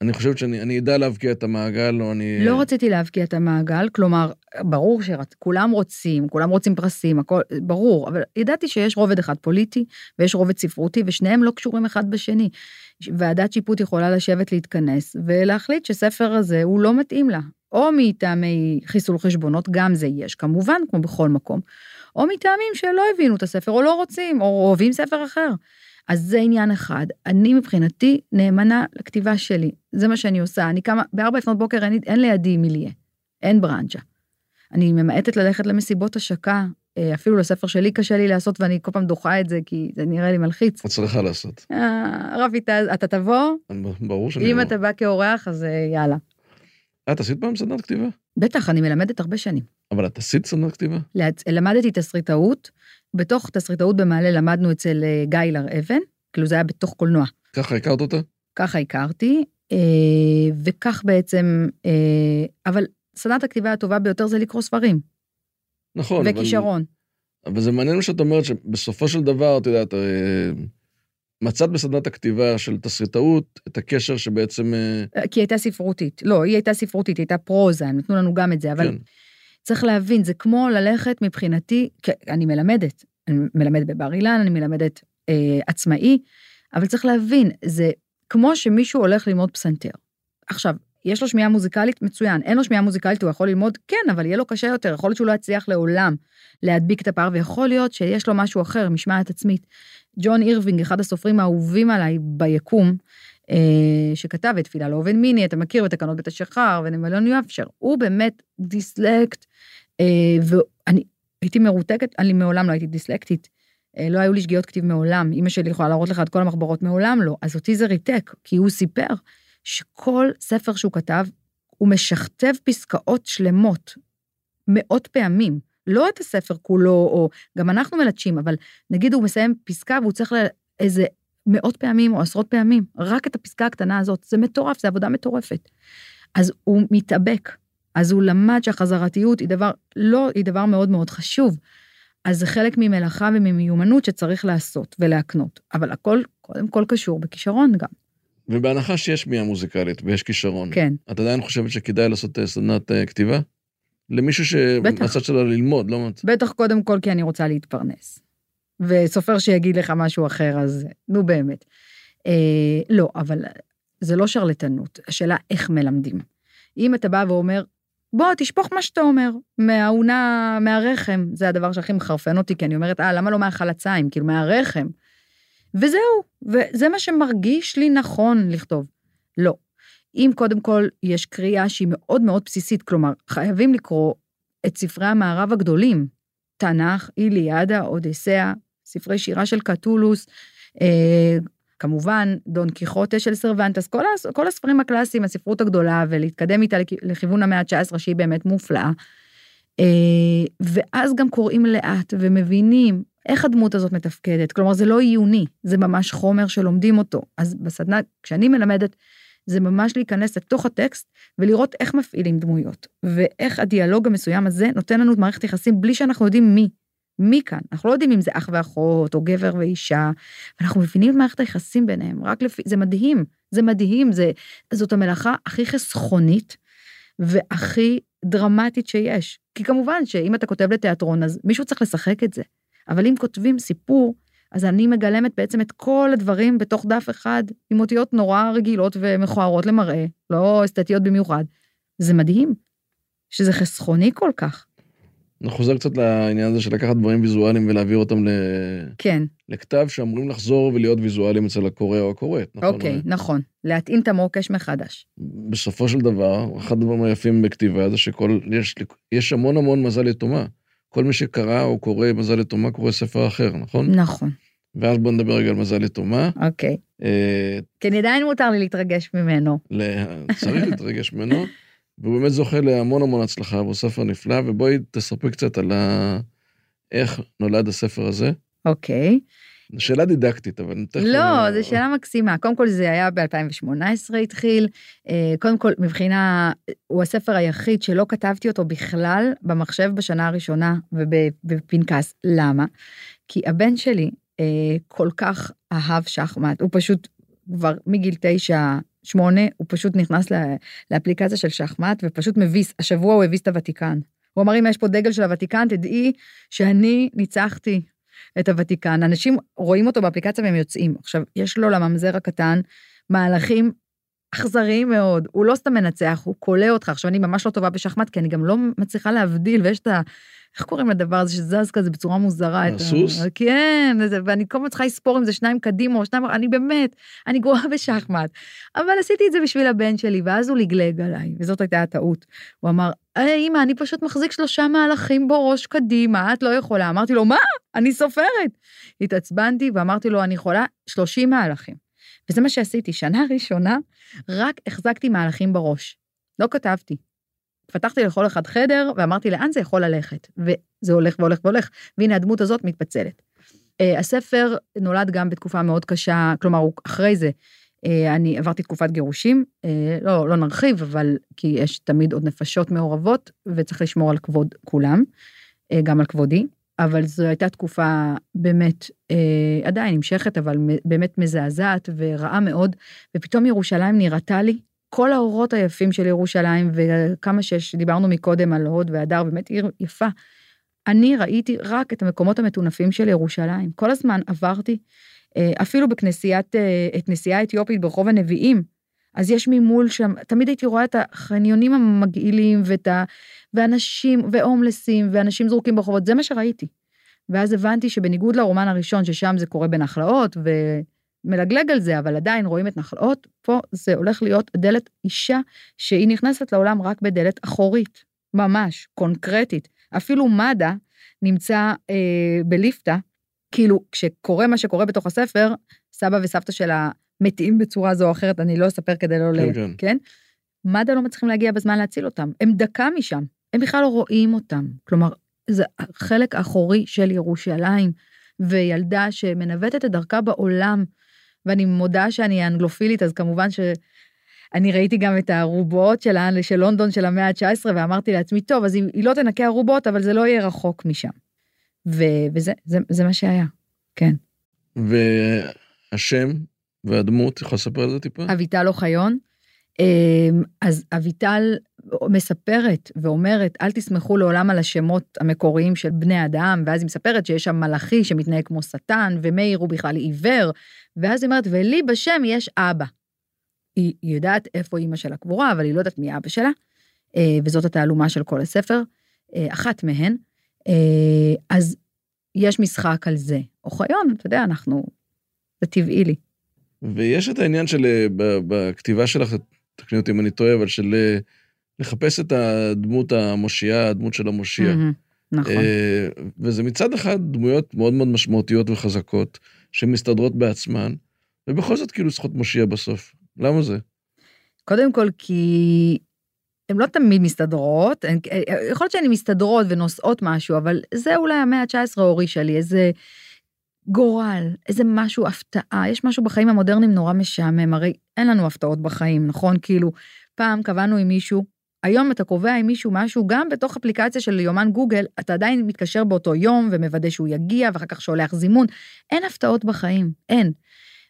אני חושבת שאני אדע להבקיע את המעגל, או אני... לא רציתי להבקיע את המעגל, כלומר, ברור שכולם רוצים, כולם רוצים פרסים, הכל, ברור, אבל ידעתי שיש רובד אחד פוליטי, ויש רובד ספרותי, ושניהם לא קשורים אחד בשני. ועדת שיפוט יכולה לשבת להתכנס, ולהחליט שספר הזה הוא לא מתאים לה. או מטעמי חיסול חשבונות, גם זה יש, כמובן, כמו בכל מקום, או מטעמים שלא הבינו את הספר, או לא רוצים, או אוהבים ספר אחר. אז זה עניין אחד. אני מבחינתי נאמנה לכתיבה שלי, זה מה שאני עושה. אני קמה, בארבע לפנות בוקר אין, אין לידי מיליה, אין ברנצ'ה. אני ממעטת ללכת למסיבות השקה, אפילו לספר שלי קשה לי לעשות ואני כל פעם דוחה את זה כי זה נראה לי מלחיץ. את צריכה לעשות. אה, רבי, אתה תבוא? ברור שאני אם אתה בא כאורח אז אה, יאללה. את עשית פעם סדנת כתיבה? בטח, אני מלמדת הרבה שנים. אבל את עשית סדנת כתיבה? למדתי תסריטאות, בתוך תסריטאות במעלה למדנו אצל גיא הר-אבן, כאילו זה היה בתוך קולנוע. ככה הכרת אותה? ככה הכרתי, וכך בעצם, אבל סדנת הכתיבה הטובה ביותר זה לקרוא ספרים. נכון, וכישרון. אבל, אבל זה מעניין מה שאת אומרת, שבסופו של דבר, את יודעת, מצאת בסדנת הכתיבה של תסריטאות את הקשר שבעצם... כי היא הייתה ספרותית. לא, היא הייתה ספרותית, היא הייתה פרוזה, הם נתנו לנו גם את זה, אבל כן. צריך להבין, זה כמו ללכת מבחינתי, אני מלמדת, אני מלמדת בבר אילן, אני מלמדת אה, עצמאי, אבל צריך להבין, זה כמו שמישהו הולך ללמוד פסנתר. עכשיו, יש לו שמיעה מוזיקלית, מצוין. אין לו שמיעה מוזיקלית, הוא יכול ללמוד, כן, אבל יהיה לו קשה יותר. יכול להיות שהוא לא יצליח לעולם להדביק את הפער, ויכול להיות שיש לו משהו אחר, משמעת עצמית. ג'ון אירווינג, אחד הסופרים האהובים עליי ביקום, אה, שכתב את תפילה לאוון מיני, אתה מכיר בתקנות בית השיכר ומלון ניו המפשייר, הוא באמת דיסלקט, אה, ואני הייתי מרותקת, אני מעולם לא הייתי דיסלקטית. אה, לא היו לי שגיאות כתיב מעולם, אמא שלי יכולה להראות לך את כל המחברות מעולם לא, אז אותי זה ריתק, כי הוא סיפר שכל ספר שהוא כתב, הוא משכתב פסקאות שלמות, מאות פעמים. לא את הספר כולו, או גם אנחנו מלטשים, אבל נגיד הוא מסיים פסקה והוא צריך איזה מאות פעמים או עשרות פעמים, רק את הפסקה הקטנה הזאת, זה מטורף, זה עבודה מטורפת. אז הוא מתאבק, אז הוא למד שהחזרתיות היא דבר, לא, היא דבר מאוד מאוד חשוב. אז זה חלק ממלאכה וממיומנות שצריך לעשות ולהקנות, אבל הכל קודם כל קשור בכישרון גם. ובהנחה שיש שמיעה מוזיקלית ויש כישרון, כן. את עדיין חושבת שכדאי לעשות אה, סדנת אה, כתיבה? למישהו שבצד שלו ללמוד, לא... בטח קודם כל כי אני רוצה להתפרנס. וסופר שיגיד לך משהו אחר, אז נו באמת. אה, לא, אבל זה לא שרלטנות, השאלה איך מלמדים. אם אתה בא ואומר, בוא, תשפוך מה שאתה אומר, מהאונה, מהרחם, זה הדבר שהכי מחרפן אותי, כי אני אומרת, אה, למה לא מהחלציים? כאילו, מהרחם. וזהו, וזה מה שמרגיש לי נכון לכתוב. לא. אם קודם כל יש קריאה שהיא מאוד מאוד בסיסית, כלומר, חייבים לקרוא את ספרי המערב הגדולים, תנ"ך, איליאדה, אודיסאה, ספרי שירה של קטולוס, אה, כמובן, דון קיחוטה של סרוונטס, כל, כל הספרים הקלאסיים, הספרות הגדולה, ולהתקדם איתה לכיוון המאה ה-19, שהיא באמת מופלאה. אה, ואז גם קוראים לאט ומבינים איך הדמות הזאת מתפקדת. כלומר, זה לא עיוני, זה ממש חומר שלומדים אותו. אז בסדנה, כשאני מלמדת, זה ממש להיכנס לתוך הטקסט ולראות איך מפעילים דמויות, ואיך הדיאלוג המסוים הזה נותן לנו מערכת יחסים בלי שאנחנו יודעים מי. מי כאן? אנחנו לא יודעים אם זה אח ואחות, או גבר ואישה, ואנחנו מבינים את מערכת היחסים ביניהם, רק לפי, זה מדהים, זה מדהים, זה, זאת המלאכה הכי חסכונית והכי דרמטית שיש. כי כמובן שאם אתה כותב לתיאטרון, אז מישהו צריך לשחק את זה. אבל אם כותבים סיפור, אז אני מגלמת בעצם את כל הדברים בתוך דף אחד, עם אותיות נורא רגילות ומכוערות למראה, לא אסתטיות במיוחד. זה מדהים, שזה חסכוני כל כך. אני חוזר קצת לעניין הזה של לקחת דברים ויזואליים ולהעביר אותם ל... כן. לכתב שאמורים לחזור ולהיות ויזואליים אצל הקורא או הקוראת, נכון? אוקיי, נכון. להתאים את המוקש מחדש. בסופו של דבר, אחד הדברים היפים בכתיבה זה שכל, יש, יש המון המון מזל יתומה. כל מי שקרא או קורא מזל יתומה קורא ספר אחר, נכון? נכון. ואז בוא נדבר רגע על מזל יתומה. אוקיי. אה, כן, עדיין מותר לי להתרגש ממנו. צריך להתרגש ממנו. והוא באמת זוכה להמון המון הצלחה, והוא ספר נפלא, ובואי תספרי קצת על ה... איך נולד הספר הזה. אוקיי. שאלה דידקטית, אבל תכף... לא, זו שאלה מקסימה. קודם כל, זה היה ב-2018 התחיל. אה, קודם כל, מבחינה, הוא הספר היחיד שלא כתבתי אותו בכלל במחשב בשנה הראשונה ובפנקס. למה? כי הבן שלי אה, כל כך אהב שחמט, הוא פשוט כבר מגיל תשע, שמונה, הוא פשוט נכנס לאפליקציה של שחמט ופשוט מביס, השבוע הוא הביס את הוותיקן. הוא אמר, אם יש פה דגל של הוותיקן, תדעי שאני ניצחתי את הוותיקן. אנשים רואים אותו באפליקציה והם יוצאים. עכשיו, יש לו לממזר הקטן מהלכים אכזריים מאוד, הוא לא סתם מנצח, הוא כולא אותך. עכשיו, אני ממש לא טובה בשחמט, כי אני גם לא מצליחה להבדיל, ויש את ה... איך קוראים לדבר הזה שזז כזה בצורה מוזרה? הסוס? ה... כן, ואני כל הזמן צריכה לספור אם זה שניים קדימה או שניים, אני באמת, אני גרועה בשחמט. אבל עשיתי את זה בשביל הבן שלי, ואז הוא לגלג עליי, וזאת הייתה הטעות. הוא אמר, אמא, אני פשוט מחזיק שלושה מהלכים בראש קדימה, את לא יכולה. אמרתי לו, מה? אני סופרת. התעצבנתי ואמרתי לו, אני יכולה 30 מהלכים. וזה מה שעשיתי, שנה ראשונה, רק החזקתי מהלכים בראש. לא כתבתי. פתחתי לכל אחד חדר ואמרתי לאן זה יכול ללכת, וזה הולך והולך והולך, והנה הדמות הזאת מתפצלת. Uh, הספר נולד גם בתקופה מאוד קשה, כלומר, אחרי זה, uh, אני עברתי תקופת גירושים, uh, לא, לא נרחיב, אבל כי יש תמיד עוד נפשות מעורבות, וצריך לשמור על כבוד כולם, uh, גם על כבודי, אבל זו הייתה תקופה באמת, uh, עדיין נמשכת, אבל באמת מזעזעת ורעה מאוד, ופתאום ירושלים נראתה לי כל האורות היפים של ירושלים, וכמה שיש, דיברנו מקודם על הוד והדר, באמת עיר יפה. אני ראיתי רק את המקומות המטונפים של ירושלים. כל הזמן עברתי, אה, אפילו בכנסיית, אה, את נסיעה האתיופית ברחוב הנביאים, אז יש ממול שם, תמיד הייתי רואה את החניונים המגעילים, ואת ה... ואנשים, והומלסים, ואנשים זרוקים ברחובות, זה מה שראיתי. ואז הבנתי שבניגוד לרומן הראשון, ששם זה קורה בנחלאות, ו... מלגלג על זה, אבל עדיין רואים את נחלאות, פה זה הולך להיות דלת אישה שהיא נכנסת לעולם רק בדלת אחורית, ממש, קונקרטית. אפילו מד"א נמצא אה, בליפתא, כאילו, כשקורה מה שקורה בתוך הספר, סבא וסבתא שלה מתים בצורה זו או אחרת, אני לא אספר כדי לא כן, ל... כן. כן? מד"א לא מצליחים להגיע בזמן להציל אותם. הם דקה משם, הם בכלל לא רואים אותם. כלומר, זה החלק האחורי של ירושלים, וילדה שמנווטת את דרכה בעולם, ואני מודה שאני אנגלופילית, אז כמובן ש... אני ראיתי גם את הערובות של, של לונדון של המאה ה-19, ואמרתי לעצמי, טוב, אז היא, לא תנקה ערובות, אבל זה לא יהיה רחוק משם. ו, וזה זה, זה מה שהיה, כן. והשם והדמות, יכול לספר על זה טיפה? אביטל אוחיון. אמ, אז אביטל מספרת ואומרת, אל תסמכו לעולם על השמות המקוריים של בני אדם, ואז היא מספרת שיש שם מלאכי שמתנהג כמו שטן, ומאיר הוא בכלל עיוור, ואז היא אומרת, ולי בשם יש אבא. היא, היא יודעת איפה אימא שלה קבורה, אבל היא לא יודעת מי אבא שלה, אה, וזאת התעלומה של כל הספר, אה, אחת מהן. אה, אז יש משחק על זה. אוחיון, אתה יודע, אנחנו, זה טבעי לי. ויש את העניין של, בכתיבה שלך, תקני אותי אם אני טועה, אבל של לחפש את הדמות המושיעה, הדמות של המושיע. מהמם, נכון. וזה מצד אחד דמויות מאוד מאוד משמעותיות וחזקות, שמסתדרות בעצמן, ובכל זאת כאילו צריכות מושיע בסוף. למה זה? קודם כל כי הן לא תמיד מסתדרות, הן- יכול להיות שהן מסתדרות ונושאות משהו, אבל זה אולי המאה ה-19 הורישה לי, איזה גורל, איזה משהו, הפתעה. יש משהו בחיים המודרניים נורא משעמם, הרי אין לנו הפתעות בחיים, נכון? כאילו, פעם קבענו עם מישהו, היום אתה קובע עם מישהו משהו, גם בתוך אפליקציה של יומן גוגל, אתה עדיין מתקשר באותו יום ומוודא שהוא יגיע, ואחר כך שולח זימון. אין הפתעות בחיים, אין.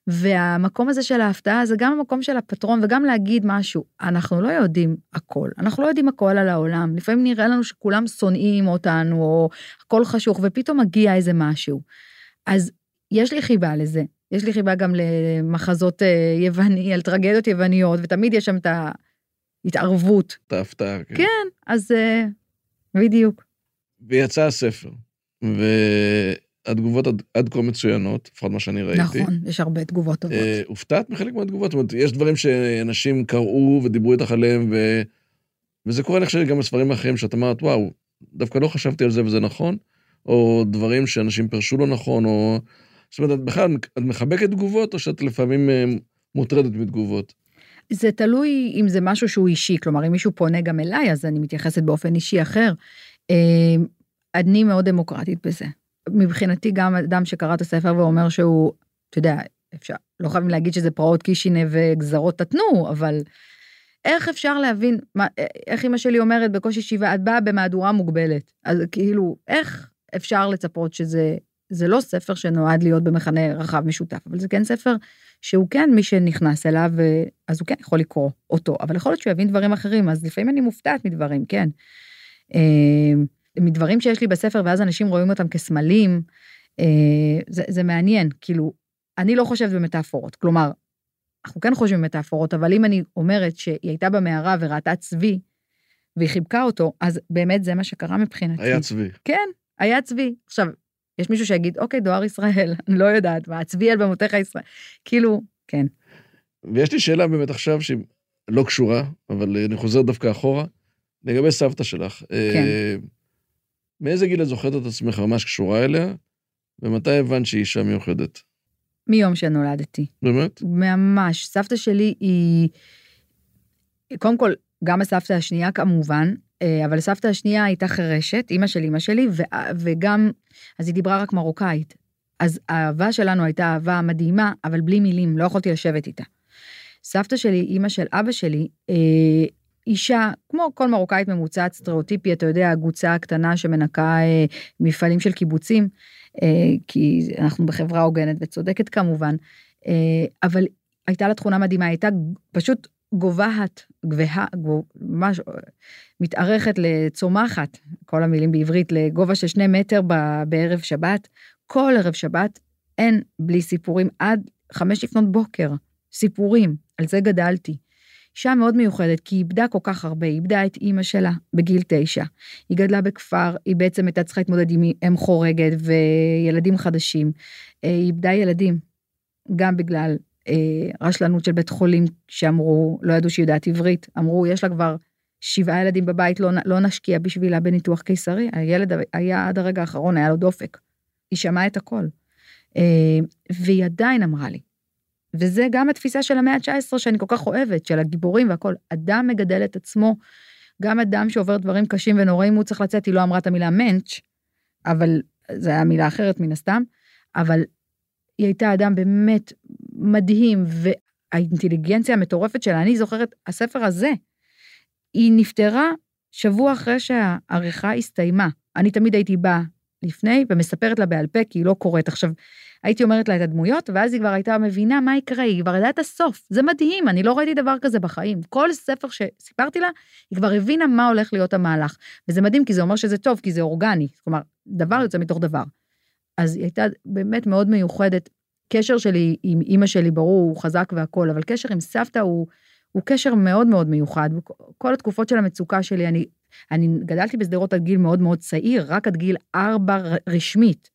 והמקום הזה של ההפתעה זה גם המקום של הפטרון וגם להגיד משהו. אנחנו לא יודעים הכל, אנחנו לא יודעים הכל על העולם. לפעמים נראה לנו שכולם שונאים אותנו, או הכל חשוך, ופתאום מגיע איזה משהו. אז יש לי חיבה לזה. יש לי חיבה גם למחזות אה, יווני, על טרגדיות יווניות, ותמיד יש שם את ההתערבות. את ההפתעה. כן. כן, אז אה, בדיוק. ויצא הספר, והתגובות עד, עד כה מצוינות, לפחות מה שאני ראיתי. נכון, יש הרבה תגובות טובות. אה, הופתעת מחלק מהתגובות? זאת אומרת, יש דברים שאנשים קראו ודיברו איתך עליהם, ו... וזה קורה לך גם בספרים אחרים שאת אמרת, וואו, דווקא לא חשבתי על זה וזה נכון, או דברים שאנשים פירשו לא נכון, או... זאת אומרת, את בכלל, את מחבקת תגובות, או שאת לפעמים אה, מוטרדת מתגובות? זה תלוי אם זה משהו שהוא אישי, כלומר, אם מישהו פונה גם אליי, אז אני מתייחסת באופן אישי אחר. אה, אני מאוד דמוקרטית בזה. מבחינתי, גם אדם שקרא את הספר ואומר שהוא, אתה יודע, אפשר, לא חייבים להגיד שזה פרעות קישינב וגזרות תתנו, אבל איך אפשר להבין, מה, איך אמא שלי אומרת בקושי שבעה, את באה במהדורה מוגבלת. אז כאילו, איך אפשר לצפות שזה, זה לא ספר שנועד להיות במכנה רחב משותף, אבל זה כן ספר שהוא כן, מי שנכנס אליו, אז הוא כן יכול לקרוא אותו, אבל יכול להיות שהוא יבין דברים אחרים, אז לפעמים אני מופתעת מדברים, כן. מדברים שיש לי בספר, ואז אנשים רואים אותם כסמלים, זה, זה מעניין, כאילו, אני לא חושבת במטאפורות, כלומר, אנחנו כן חושבים במטאפורות, אבל אם אני אומרת שהיא הייתה במערה וראתה צבי, והיא חיבקה אותו, אז באמת זה מה שקרה מבחינתי. היה צבי. כן, היה צבי. עכשיו, יש מישהו שיגיד, אוקיי, דואר ישראל, אני לא יודעת, מה, צבי על במותיך ישראל. כאילו, כן. ויש לי שאלה באמת עכשיו שהיא לא קשורה, אבל אני חוזר דווקא אחורה, לגבי סבתא שלך. כן. אה, מאיזה גיל את זוכרת את עצמך ממש קשורה אליה, ומתי הבנת שהיא אישה מיוחדת? מיום שנולדתי. באמת? ממש. סבתא שלי היא, קודם כל, גם הסבתא השנייה כמובן, אבל הסבתא השנייה הייתה חירשת, אימא של אימא שלי, ו- וגם, אז היא דיברה רק מרוקאית. אז האהבה שלנו הייתה אהבה מדהימה, אבל בלי מילים, לא יכולתי לשבת איתה. סבתא שלי, אימא של אבא שלי, אה, אישה, כמו כל מרוקאית ממוצעת, סטריאוטיפי, אתה יודע, הקבוצה הקטנה שמנקה אה, מפעלים של קיבוצים, אה, כי אנחנו בחברה הוגנת וצודקת כמובן, אה, אבל הייתה לה תכונה מדהימה, הייתה פשוט גובהת, גבוהה, ממש מתארכת לצומחת, כל המילים בעברית, לגובה של שני מטר בערב שבת. כל ערב שבת אין בלי סיפורים עד חמש לפנות בוקר, סיפורים, על זה גדלתי. אישה מאוד מיוחדת, כי היא איבדה כל כך הרבה, היא איבדה את אימא שלה בגיל תשע. היא גדלה בכפר, היא בעצם הייתה צריכה להתמודד עם אם חורגת וילדים חדשים. היא איבדה ילדים, גם בגלל אה, רשלנות של בית חולים, שאמרו, לא ידעו שהיא יודעת עברית, אמרו, יש לה כבר שבעה ילדים בבית, לא, לא נשקיע בשבילה בניתוח קיסרי. הילד היה עד הרגע האחרון, היה לו דופק. היא שמעה את הכל. אה, והיא עדיין אמרה לי, וזה גם התפיסה של המאה ה-19 שאני כל כך אוהבת, של הגיבורים והכל. אדם מגדל את עצמו, גם אדם שעובר דברים קשים ונוראים, הוא צריך לצאת, היא לא אמרה את המילה מענץ', אבל זו הייתה מילה אחרת מן הסתם, אבל היא הייתה אדם באמת מדהים, והאינטליגנציה המטורפת שלה, אני זוכרת, הספר הזה, היא נפטרה שבוע אחרי שהעריכה הסתיימה. אני תמיד הייתי באה לפני ומספרת לה בעל פה, כי היא לא קוראת. עכשיו, הייתי אומרת לה את הדמויות, ואז היא כבר הייתה מבינה מה יקרה, היא כבר ידעה את הסוף. זה מדהים, אני לא ראיתי דבר כזה בחיים. כל ספר שסיפרתי לה, היא כבר הבינה מה הולך להיות המהלך. וזה מדהים, כי זה אומר שזה טוב, כי זה אורגני. כלומר, דבר יוצא מתוך דבר. אז היא הייתה באמת מאוד מיוחדת. קשר שלי עם אימא שלי, ברור, הוא חזק והכול, אבל קשר עם סבתא הוא, הוא קשר מאוד מאוד מיוחד. כל התקופות של המצוקה שלי, אני, אני גדלתי בשדרות עד גיל מאוד מאוד צעיר, רק עד גיל ארבע רשמית.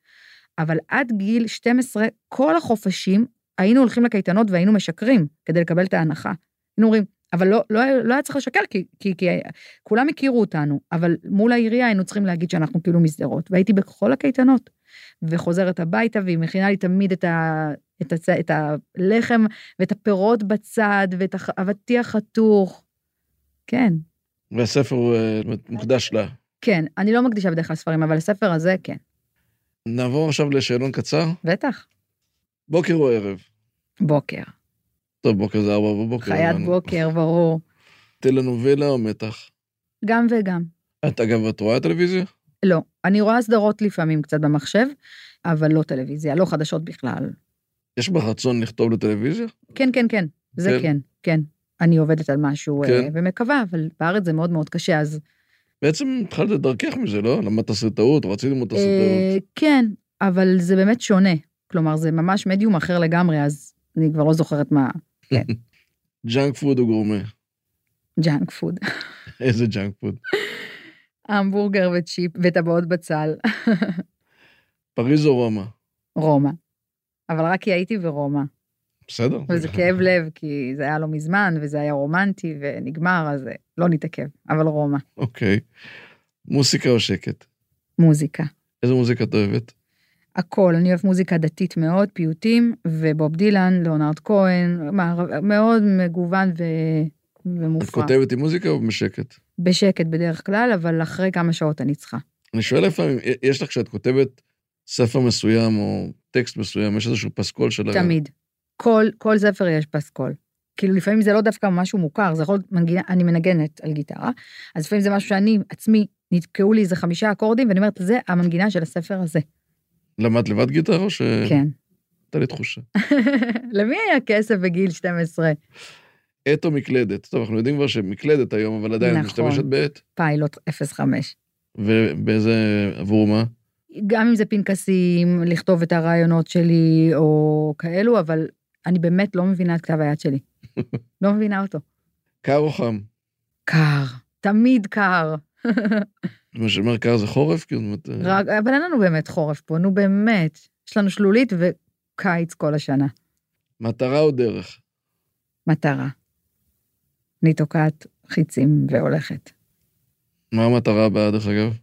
אבל עד גיל 12, כל החופשים, היינו הולכים לקייטנות והיינו משקרים כדי לקבל את ההנחה. היינו אומרים, אבל לא, לא, לא היה צריך לשקר, כי, כי, כי כולם הכירו אותנו, אבל מול העירייה היינו צריכים להגיד שאנחנו כאילו משדרות. והייתי בכל הקייטנות, וחוזרת הביתה, והיא מכינה לי תמיד את, ה, את, הצ, את הלחם ואת הפירות בצד, ואת האבטיח חתוך. כן. והספר אה, מוקדש לה. כן, אני לא מקדישה בדרך כלל ספרים, אבל הספר הזה, כן. נעבור עכשיו לשאלון קצר? בטח. בוקר או ערב? בוקר. טוב, בוקר זה ארבע בבוקר. חיית אבל... בוקר, ברור. טלנובלה או מתח? גם וגם. את אגב, את רואה טלוויזיה? לא. אני רואה סדרות לפעמים קצת במחשב, אבל לא טלוויזיה, לא חדשות בכלל. יש בך רצון לכתוב לטלוויזיה? כן, כן, כן. זה כן, כן. כן. אני עובדת על משהו כן. ומקווה, אבל בארץ זה מאוד מאוד קשה, אז בעצם התחלת את דרכך מזה, לא? למדת תסריטאות, רצית ללמוד תסריטאות. כן, אבל זה באמת שונה. כלומר, זה ממש מדיום אחר לגמרי, אז אני כבר לא זוכרת מה... כן. junk food או גורמה? junk food. איזה junk food? המבורגר וצ'יפס וטבעות בצל. פריז או רומא? רומא. אבל רק כי הייתי ברומא. בסדר. וזה כאב לב, כי זה היה לא מזמן, וזה היה רומנטי, ונגמר, אז לא נתעכב, אבל רומא. אוקיי. מוסיקה או שקט? מוזיקה. איזה מוזיקה את אוהבת? הכל, אני אוהבת מוזיקה דתית מאוד, פיוטים, ובוב דילן, ליאונרד כהן, מאוד מגוון ו... ומופרע. את כותבת עם מוזיקה או בשקט? בשקט בדרך כלל, אבל אחרי כמה שעות אני צריכה. אני שואל לפעמים, יש לך כשאת כותבת ספר מסוים או טקסט מסוים, יש איזשהו פסקול של... תמיד. כל, כל ספר יש פסקול. כאילו לפעמים זה לא דווקא משהו מוכר, זה יכול להיות אני מנגנת על גיטרה, אז לפעמים זה משהו שאני עצמי, נתקעו לי איזה חמישה אקורדים, ואני אומרת, זה המנגינה של הספר הזה. למדת לבד גיטרה או ש... כן. הייתה לי תחושה. למי היה כסף בגיל 12? עט או מקלדת? טוב, אנחנו יודעים כבר שמקלדת היום, אבל עדיין נכון. משתמשת בעט. פיילוט 05. ובאיזה, עבור מה? גם אם זה פנקסים, לכתוב את הרעיונות שלי או כאלו, אבל אני באמת לא מבינה את כתב היד שלי. לא מבינה אותו. קר או חם? קר, תמיד קר. מה שאומר קר זה חורף? כאילו, רק, אבל אין לנו באמת חורף פה, נו באמת. יש לנו שלולית וקיץ כל השנה. מטרה או דרך? מטרה. אני תוקעת חיצים והולכת. מה המטרה הבאה, דרך אגב?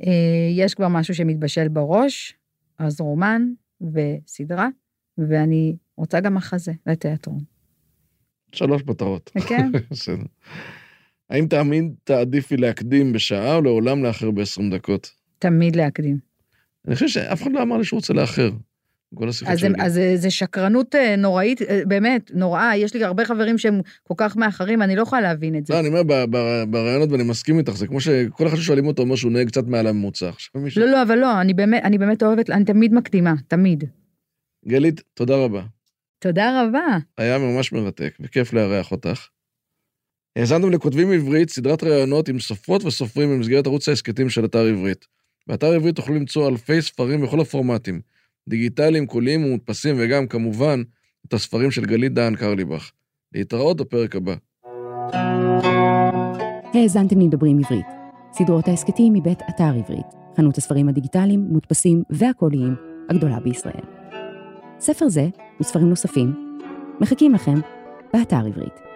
אה, יש כבר משהו שמתבשל בראש, אז רומן וסדרה, ואני רוצה גם מחזה לתיאטרון. שלוש מטרות. כן. בסדר. האם תאמין תעדיפי להקדים בשעה או לעולם לאחר ב-20 דקות? תמיד להקדים. אני חושב שאף אחד לא אמר לי שהוא רוצה לאחר. כל השיחות שלי. אז זה שקרנות אה, נוראית, אה, באמת, נוראה. יש לי הרבה חברים שהם כל כך מאחרים, אני לא יכולה להבין את זה. לא, אני אומר, ברעיונות, ואני מסכים איתך, זה כמו שכל אחד ששואלים אותו, אומר שהוא נוהג קצת מעל הממוצע. לא, לא, אבל לא, אני באמת, אני באמת אוהבת, אני תמיד מקדימה, תמיד. גלית, תודה רבה. תודה רבה. היה ממש מרתק, וכיף לארח אותך. האזנתם לכותבים עברית, סדרת ראיונות עם סופרות וסופרים במסגרת ערוץ ההסכתים של אתר עברית. באתר עברית תוכלו למצוא אלפי ספרים בכל הפורמטים, דיגיטליים, קוליים ומודפסים, וגם, כמובן, את הספרים של גלית דהן קרליבך. להתראות בפרק הבא. האזנתם לדברים עברית. סדרות ההסכתים מבית אתר עברית, חנות הספרים הדיגיטליים, מודפסים והקוליים הגדולה בישראל. ספר זה וספרים נוספים מחכים לכם באתר עברית.